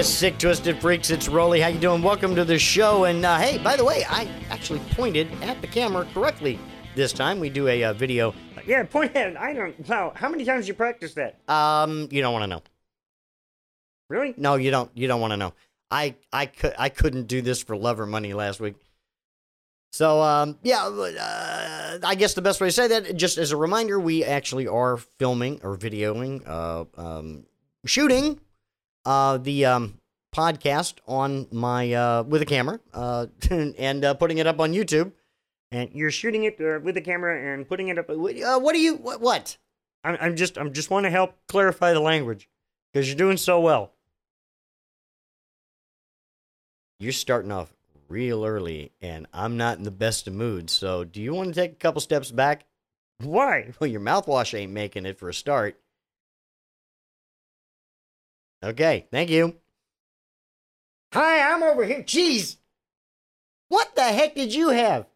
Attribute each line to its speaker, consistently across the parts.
Speaker 1: Yes, sick, twisted freaks. It's Roley. How you doing? Welcome to the show. And uh, hey, by the way, I actually pointed at the camera correctly this time. We do a uh, video.
Speaker 2: Yeah, point at it. I don't know. How many times you practice that?
Speaker 1: Um, you don't want to know.
Speaker 2: Really?
Speaker 1: No, you don't. You don't want to know. I I could I couldn't do this for love or money last week. So um, yeah, uh, I guess the best way to say that, just as a reminder, we actually are filming or videoing, uh, um, shooting uh, the um, podcast on my uh, with a camera uh, and uh, putting it up on YouTube.
Speaker 2: And you're shooting it uh, with a camera and putting it up.
Speaker 1: Uh, what do you what? what?
Speaker 2: I'm, I'm just I'm just want to help clarify the language because you're doing so well.
Speaker 1: You're starting off real early, and I'm not in the best of moods. So, do you want to take a couple steps back?
Speaker 2: Why?
Speaker 1: Well, your mouthwash ain't making it for a start. Okay, thank you.
Speaker 2: Hi, I'm over here.
Speaker 1: Jeez, what the heck did you have?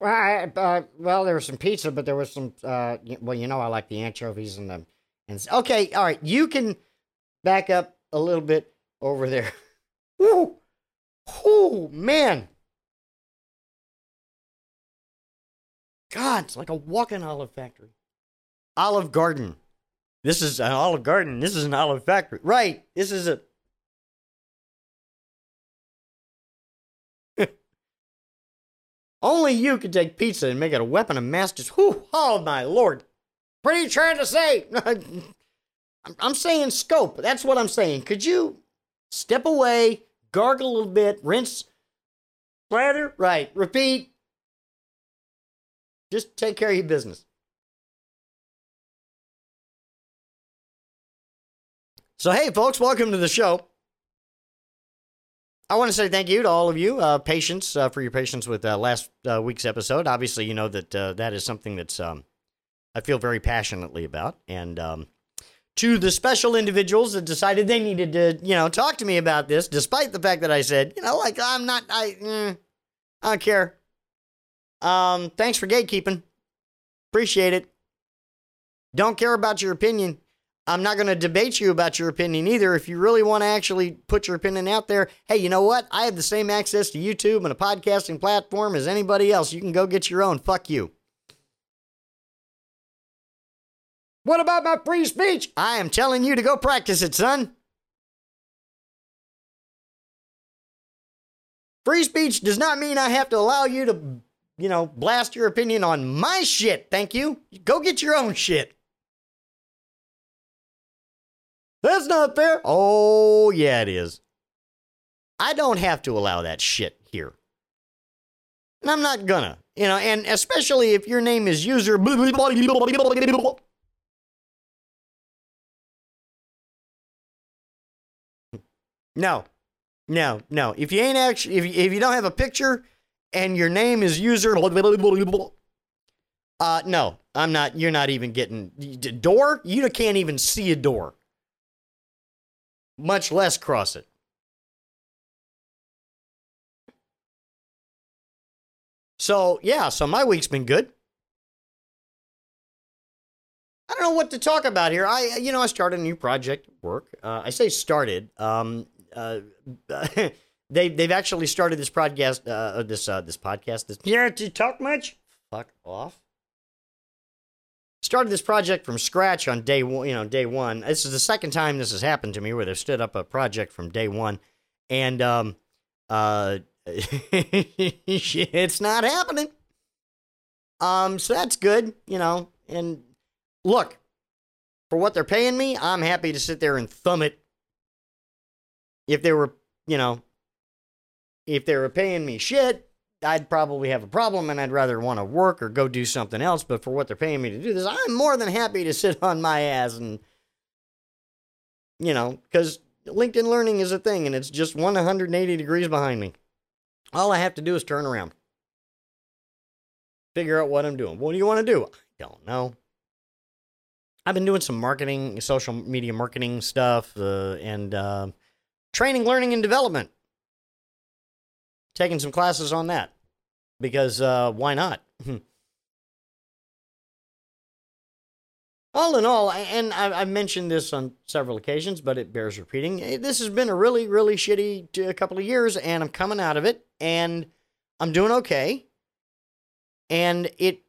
Speaker 2: Well, I, uh, well, there was some pizza, but there was some. Uh, well, you know, I like the anchovies and the.
Speaker 1: And okay, all right, you can back up a little bit over there.
Speaker 2: Woo! Oh, man.
Speaker 1: God, it's like a walking olive factory. Olive Garden. This is an Olive Garden. This is an olive factory. Right. This is a. Only you could take pizza and make it a weapon of mass destruction. Oh, my lord.
Speaker 2: What are you trying to say?
Speaker 1: I'm saying scope. That's what I'm saying. Could you step away, gargle a little bit, rinse,
Speaker 2: slather?
Speaker 1: Right. Repeat. Just take care of your business. So, hey, folks, welcome to the show. I want to say thank you to all of you, uh, patience uh, for your patience with uh, last uh, week's episode. Obviously, you know that uh, that is something that's um, I feel very passionately about, and um, to the special individuals that decided they needed to, you know, talk to me about this, despite the fact that I said, you know, like I'm not, I, mm, I don't care. Um, thanks for gatekeeping. Appreciate it. Don't care about your opinion. I'm not going to debate you about your opinion either. If you really want to actually put your opinion out there, hey, you know what? I have the same access to YouTube and a podcasting platform as anybody else. You can go get your own. Fuck you.
Speaker 2: What about my free speech?
Speaker 1: I am telling you to go practice it, son. Free speech does not mean I have to allow you to, you know, blast your opinion on my shit. Thank you. Go get your own shit. That's not fair. Oh, yeah, it is. I don't have to allow that shit here. And I'm not gonna, you know, and especially if your name is user. No, no, no. If you ain't actually, if you, if you don't have a picture and your name is user, uh, no, I'm not. You're not even getting door. You can't even see a door, much less cross it. So yeah, so my week's been good. I don't know what to talk about here. I, you know, I started a new project work. Uh, I say started. Um, uh, they they've actually started this podcast. Uh, this uh, this podcast. This
Speaker 2: yeah, do you talk much?
Speaker 1: Fuck off. Started this project from scratch on day one. You know, day one. This is the second time this has happened to me where they've stood up a project from day one, and um, uh, it's not happening. Um, so that's good, you know. And look, for what they're paying me, I'm happy to sit there and thumb it if they were, you know, if they were paying me shit, I'd probably have a problem and I'd rather want to work or go do something else. But for what they're paying me to do this, I'm more than happy to sit on my ass and, you know, because LinkedIn Learning is a thing and it's just 180 degrees behind me. All I have to do is turn around, figure out what I'm doing. What do you want to do? I don't know. I've been doing some marketing, social media marketing stuff, uh, and uh, training, learning, and development. Taking some classes on that because uh, why not? all in all, and I, I've mentioned this on several occasions, but it bears repeating. eh, This has been a really, really shitty couple of years, and I'm coming out of it, and I'm doing okay. And it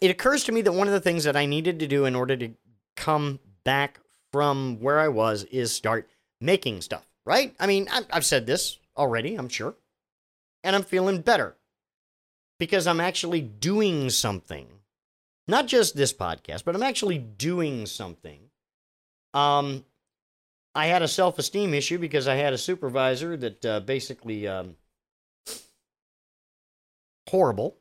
Speaker 1: it occurs to me that one of the things that I needed to do in order to come back from where I was is start making stuff. Right? I mean, I've said this already, I'm sure, and I'm feeling better because I'm actually doing something not just this podcast, but I'm actually doing something. Um, I had a self esteem issue because I had a supervisor that uh, basically um, horrible.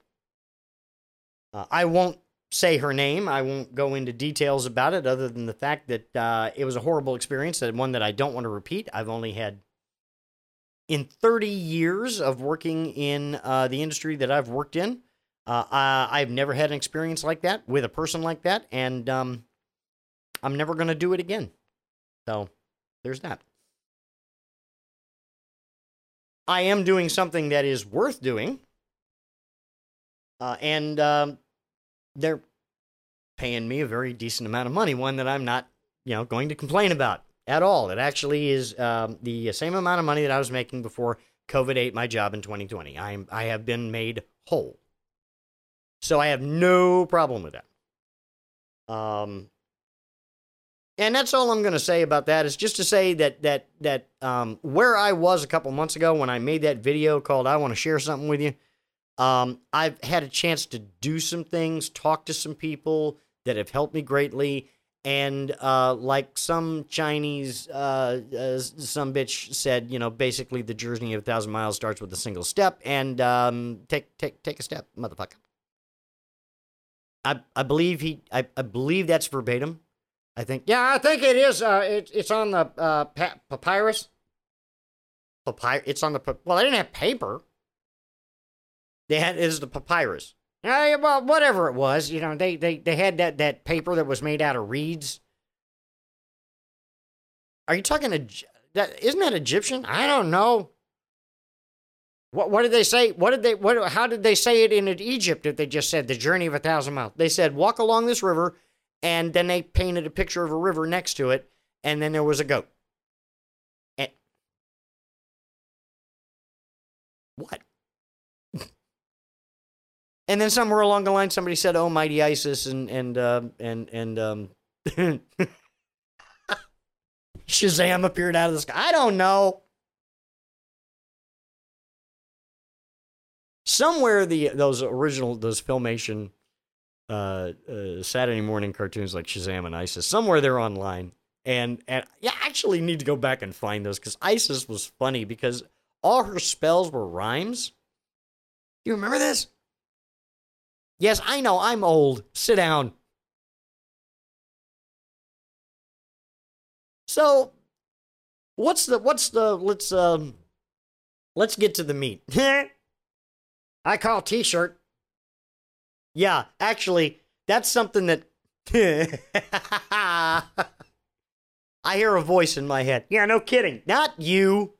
Speaker 1: Uh, I won't say her name. I won't go into details about it, other than the fact that uh, it was a horrible experience and one that I don't want to repeat. I've only had in 30 years of working in uh, the industry that I've worked in. Uh, I, I've never had an experience like that with a person like that, and um, I'm never going to do it again. So there's that. I am doing something that is worth doing, uh, and um, they're paying me a very decent amount of money, one that I'm not, you know, going to complain about at all. It actually is um, the same amount of money that I was making before COVID ate my job in 2020. I'm I have been made whole. So I have no problem with that. Um, and that's all I'm going to say about that. Is just to say that that that um, where I was a couple months ago when I made that video called "I Want to Share Something with You," um, I've had a chance to do some things, talk to some people that have helped me greatly, and uh, like some Chinese uh, uh, some bitch said, you know, basically the journey of a thousand miles starts with a single step, and um, take take take a step, motherfucker. I I believe he I, I believe that's verbatim. I think
Speaker 2: Yeah, I think it is. Uh, it, it's on the uh, pa- papyrus.
Speaker 1: papyrus. It's on the well. They didn't have paper. They had is the papyrus.
Speaker 2: Yeah, well, whatever it was, you know, they, they, they had that, that paper that was made out of reeds.
Speaker 1: Are you talking Egy- that? Isn't that Egyptian?
Speaker 2: I don't know. What what did they say? What did they what how did they say it in Egypt if they just said the journey of a thousand miles?
Speaker 1: They said walk along this river, and then they painted a picture of a river next to it, and then there was a goat. And what? And then somewhere along the line, somebody said, "Oh, mighty Isis," and and uh, and and um, Shazam appeared out of the sky. I don't know. Somewhere the those original those filmation uh, uh, Saturday morning cartoons like Shazam and Isis. Somewhere they're online, and and yeah, I actually need to go back and find those because Isis was funny because all her spells were rhymes. You remember this? Yes, I know. I'm old. Sit down. So, what's the what's the let's um let's get to the meat.
Speaker 2: I call T-shirt.
Speaker 1: Yeah, actually, that's something that I hear a voice in my head. Yeah, no kidding. Not you.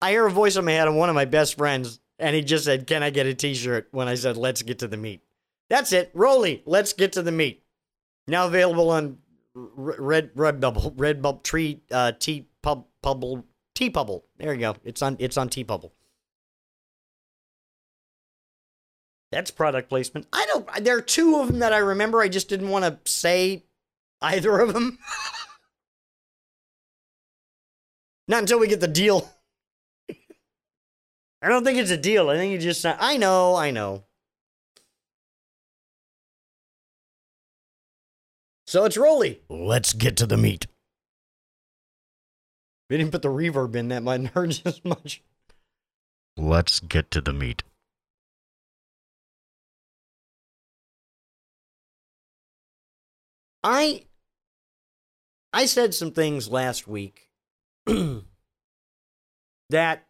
Speaker 1: I hear a voice in my head of one of my best friends, and he just said, Can I get a t shirt? when I said, Let's get to the meat. That's it. Roley, let's get to the meat. Now available on Red Redbubble, Red Bubble Tree, uh, T Pub. There you go. It's on it's on T Pubble. That's product placement. I don't. There are two of them that I remember. I just didn't want to say either of them. Not until we get the deal. I don't think it's a deal. I think you just. I know. I know. So it's Roley. Let's get to the meat. We didn't put the reverb in. That might hurt as much. Let's get to the meat. I I said some things last week that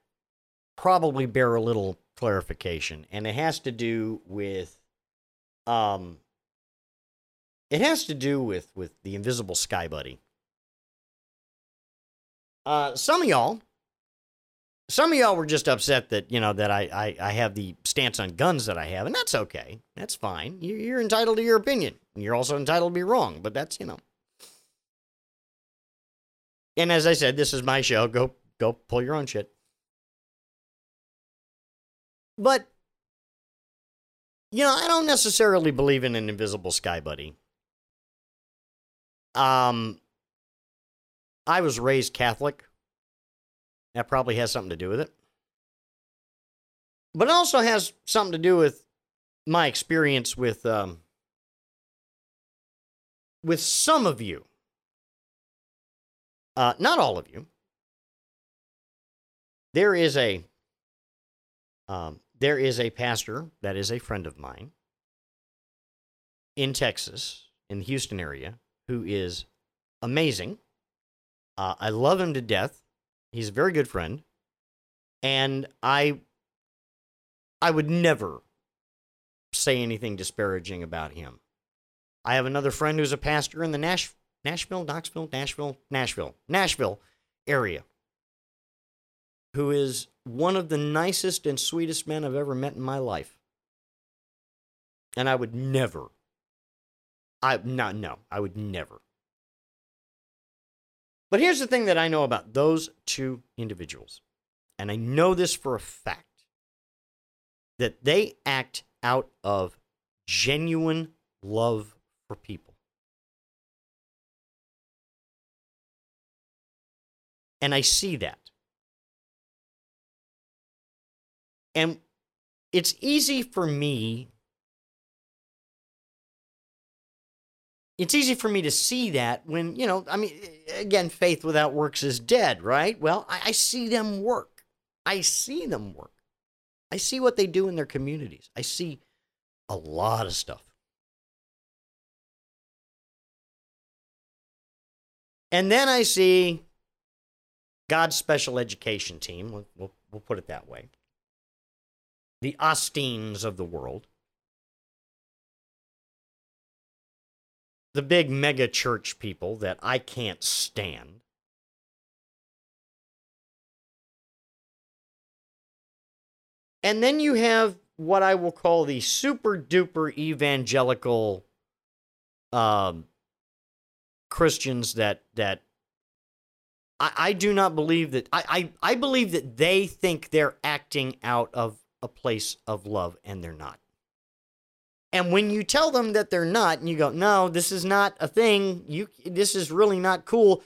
Speaker 1: probably bear a little clarification and it has to do with um it has to do with with the invisible sky buddy. Uh some of y'all some of y'all were just upset that you know that I, I I have the stance on guns that I have, and that's okay. That's fine. You, you're entitled to your opinion. You're also entitled to be wrong, but that's you know. And as I said, this is my show. Go go pull your own shit. But you know, I don't necessarily believe in an invisible sky buddy. Um, I was raised Catholic. That probably has something to do with it. But it also has something to do with my experience with um, with some of you. Uh, not all of you. There is a um, there is a pastor that is a friend of mine in Texas, in the Houston area, who is amazing. Uh, I love him to death. He's a very good friend, and I I would never say anything disparaging about him. I have another friend who's a pastor in the Nash, Nashville, Knoxville, Nashville, Nashville, Nashville area, who is one of the nicest and sweetest men I've ever met in my life. And I would never, I not no, I would never but here's the thing that I know about those two individuals, and I know this for a fact that they act out of genuine love for people. And I see that. And it's easy for me it's easy for me to see that when, you know, I mean, again, faith without works is dead, right? Well, I, I, see them work. I see them work. I see what they do in their communities. I see a lot of stuff. And then I see God's special education team, we'll, we'll, we'll put it that way, the Osteens of the world the big mega church people that I can't stand. And then you have what I will call the super duper evangelical um, Christians that that I, I do not believe that I, I I believe that they think they're acting out of a place of love and they're not. And when you tell them that they're not, and you go, no, this is not a thing, you, this is really not cool,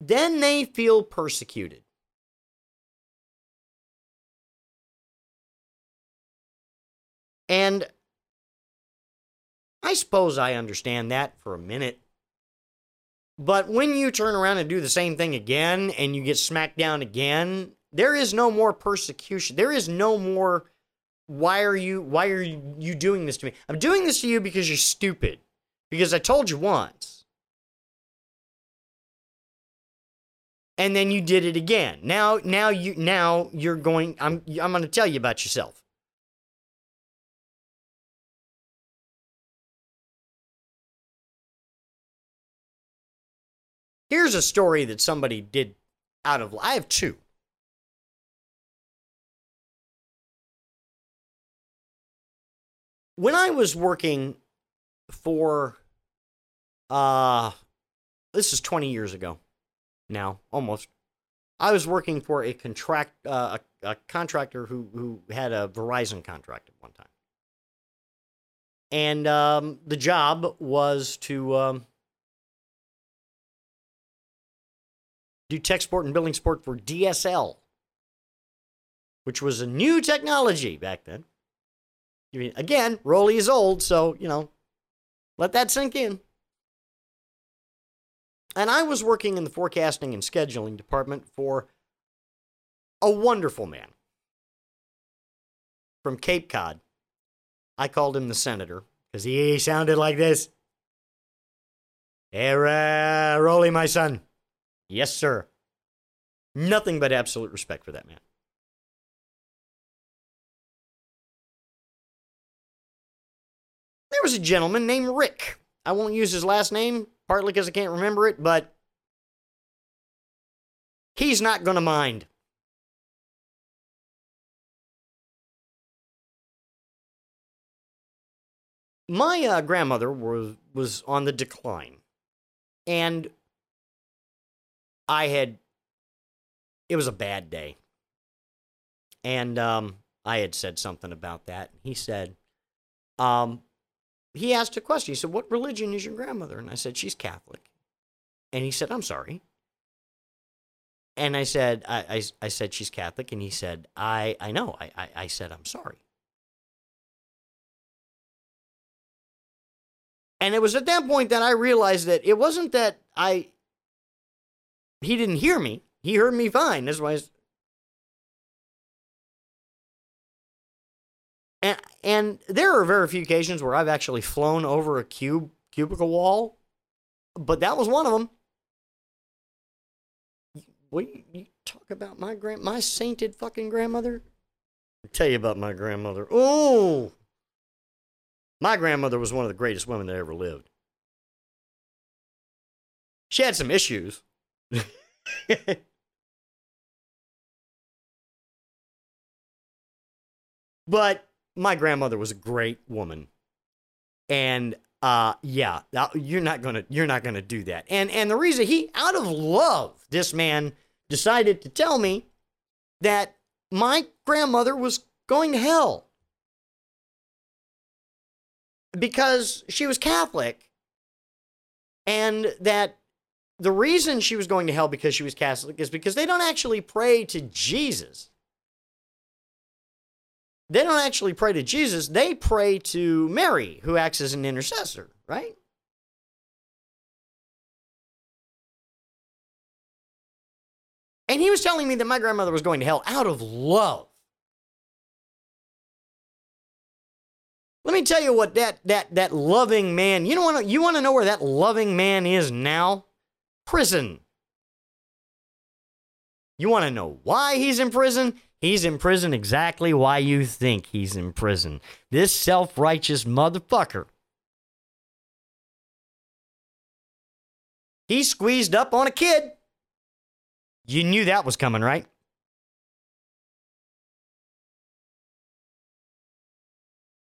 Speaker 1: then they feel persecuted. And I suppose I understand that for a minute. But when you turn around and do the same thing again and you get smacked down again, there is no more persecution. There is no more why are you why are you doing this to me? I'm doing this to you because you're stupid. Because I told you once. And then you did it again. Now now you now you're going I'm I'm going to tell you about yourself. Here's a story that somebody did out of I have two. When I was working for uh this is 20 years ago now almost I was working for a contract uh, a, a contractor who who had a Verizon contract at one time. And um, the job was to um, do tech support and billing support for DSL, which was a new technology back then. Again, Roley is old, so, you know, let that sink in. And I was working in the forecasting and scheduling department for a wonderful man from Cape Cod. I called him the senator because he sounded like this. Hey, Roley, my son. Yes, sir. Nothing but absolute respect for that man. there was a gentleman named Rick. I won't use his last name, partly because I can't remember it, but he's not going to mind. My uh, grandmother was, was on the decline, and I had, it was a bad day. And um, I had said something about that. He said, um, he asked a question. He said, "What religion is your grandmother?" And I said, "She's Catholic." And he said, "I'm sorry." And I said, I, I, I said she's Catholic, and he said, I, I know. I, I, I said, I'm sorry. And it was at that point that I realized that it wasn't that I he didn't hear me. He heard me fine. That's why and there are very few occasions where I've actually flown over a cube cubicle wall, but that was one of them. What you, you talk about my grand my sainted fucking grandmother? I'll tell you about my grandmother. Oh, my grandmother was one of the greatest women that ever lived. She had some issues. but my grandmother was a great woman. And uh yeah, you're not to you're not to do that. And and the reason he out of love this man decided to tell me that my grandmother was going to hell because she was Catholic and that the reason she was going to hell because she was Catholic is because they don't actually pray to Jesus. They don't actually pray to Jesus, they pray to Mary, who acts as an intercessor, right? And he was telling me that my grandmother was going to hell out of love. Let me tell you what that that that loving man, you know what you want to know where that loving man is now? Prison. You want to know why he's in prison? He's in prison exactly why you think he's in prison. This self-righteous motherfucker. He squeezed up on a kid. You knew that was coming, right?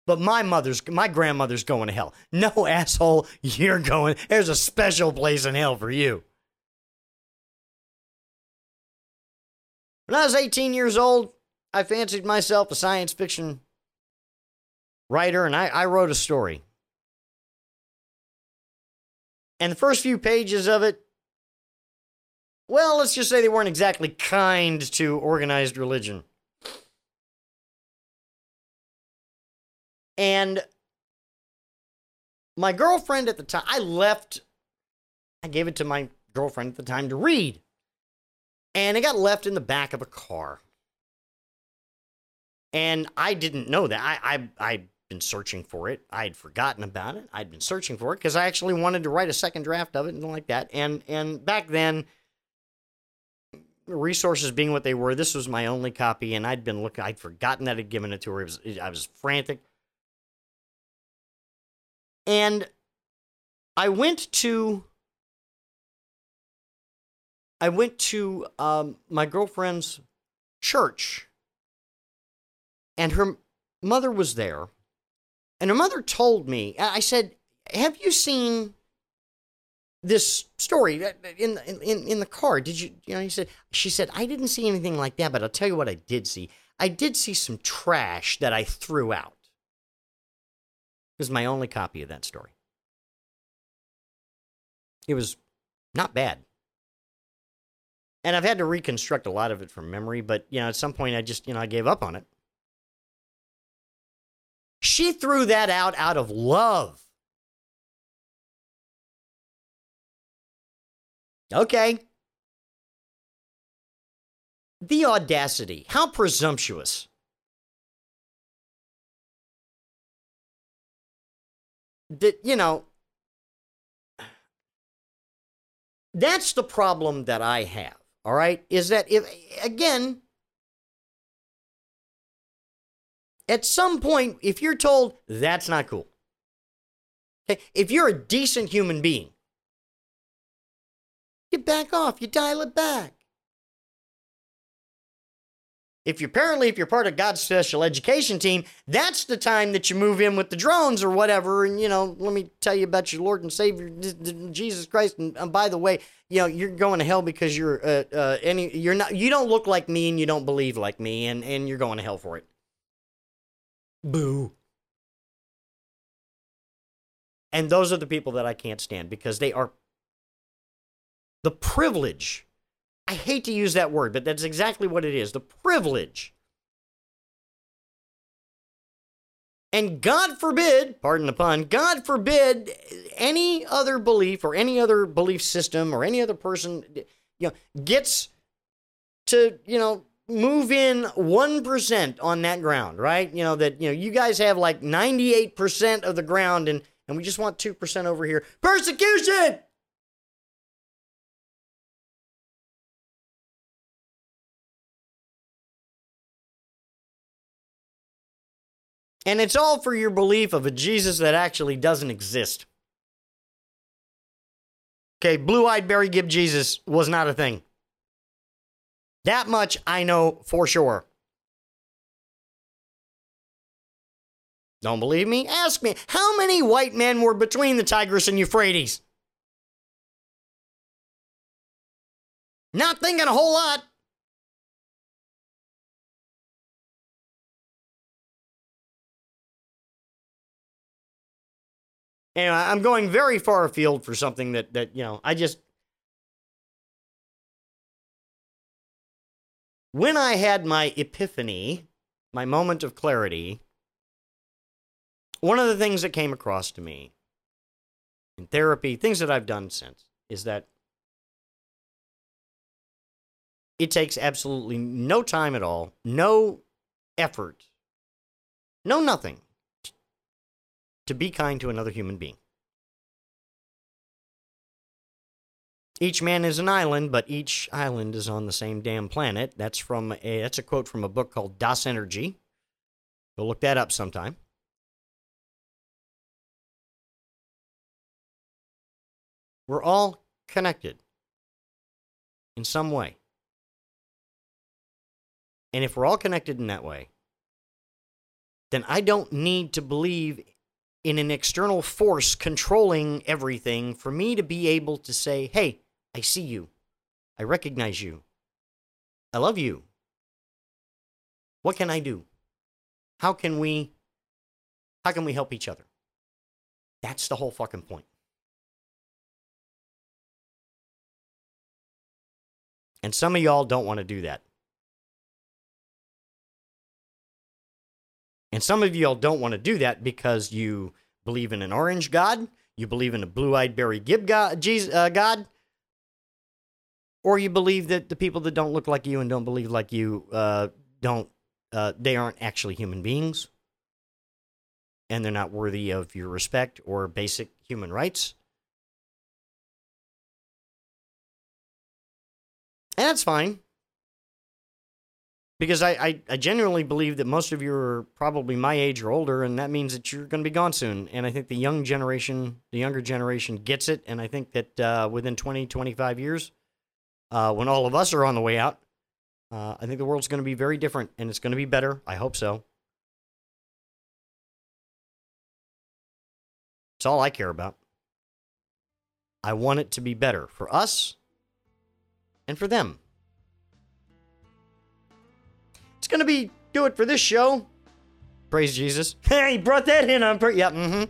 Speaker 1: But my mother's, my grandmother's going to hell. No, asshole, you're going. There's a special place in hell for you. When I was 18 years old, I fancied myself a science fiction writer and I, I wrote a story. And the first few pages of it, well, let's just say they weren't exactly kind to organized religion. And my girlfriend at the time, I left, I gave it to my girlfriend at the time to read. And it got left in the back of a car. And I didn't know that. I, I, I'd been searching for it. I'd forgotten about it. I'd been searching for it because I actually wanted to write a second draft of it and like that. And, and back then, resources being what they were, this was my only copy, and I'd been looking. I'd forgotten that I'd given it to her. It was, I was frantic. And I went to I went to um, my girlfriend's church, and her mother was there. And her mother told me, I said, Have you seen this story in, in, in the car? Did you, you know, he said, She said, I didn't see anything like that, but I'll tell you what I did see. I did see some trash that I threw out. It was my only copy of that story. It was not bad. And I've had to reconstruct a lot of it from memory, but you know, at some point I just, you know, I gave up on it. She threw that out out of love. Okay. The audacity. How presumptuous. that you know that's the problem that I have. All right, is that if again at some point if you're told that's not cool. Okay, if you're a decent human being, you back off, you dial it back. If you apparently if you're part of God's special education team, that's the time that you move in with the drones or whatever. And you know, let me tell you about your Lord and Savior Jesus Christ. And, and by the way, you know you're going to hell because you're uh, uh, any you're not you don't look like me and you don't believe like me, and and you're going to hell for it. Boo. And those are the people that I can't stand because they are the privilege I hate to use that word, but that's exactly what it is the privilege. And God forbid, pardon the pun, God forbid any other belief or any other belief system or any other person you know gets to, you know, move in 1% on that ground, right? You know that you know you guys have like 98% of the ground and and we just want 2% over here. Persecution. And it's all for your belief of a Jesus that actually doesn't exist. Okay, blue eyed Barry Gibb Jesus was not a thing. That much I know for sure. Don't believe me? Ask me. How many white men were between the Tigris and Euphrates? Not thinking a whole lot. And I'm going very far afield for something that that you know I just when I had my epiphany, my moment of clarity, one of the things that came across to me in therapy, things that I've done since, is that it takes absolutely no time at all, no effort, no nothing to be kind to another human being. Each man is an island, but each island is on the same damn planet. That's from a that's a quote from a book called Das Energi. Go look that up sometime. We're all connected in some way. And if we're all connected in that way, then I don't need to believe in an external force controlling everything for me to be able to say, hey, I see you. I recognize you. I love you. What can I do? How can we how can we help each other? That's the whole fucking point. And some of y'all don't want to do that. And some of y'all don't want to do that because you believe in an orange God, you believe in a blue eyed Barry Gibb God, Jesus, uh, God, or you believe that the people that don't look like you and don't believe like you uh, don't, uh, they aren't actually human beings and they're not worthy of your respect or basic human rights. And that's fine because I, I, I, genuinely believe that most of you are probably my age or older, and that means that you're going to be gone soon. And I think the young generation, the younger generation, gets it. And I think that uh, within 20, 25 years, uh, when all of us are on the way out, uh, I think the world's going to be very different, and it's going to be better. I hope so. It's all I care about. I want it to be better for us and for them. It's to be do it for this show. Praise Jesus. Hey, he brought that in on. Per- yeah, mm-hmm.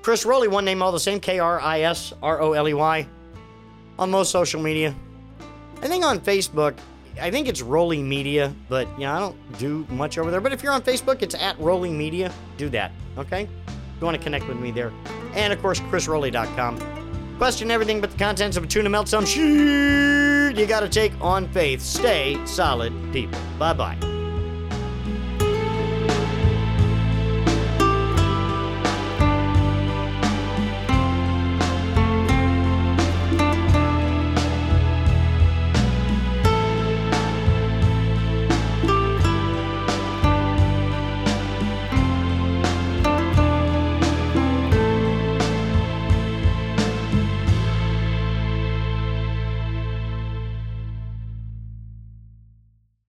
Speaker 1: Kris Roley, one name all the same. K R I S R O L E Y. On most social media. I think on Facebook, I think it's Rolling Media, but you know, I don't do much over there. But if you're on Facebook, it's at Rolling Media. Do that, okay? If you want to connect with me there. And of course, KrisRoley.com. Question everything but the contents of a tuna melt some shit you gotta take on faith. Stay solid, people. Bye bye.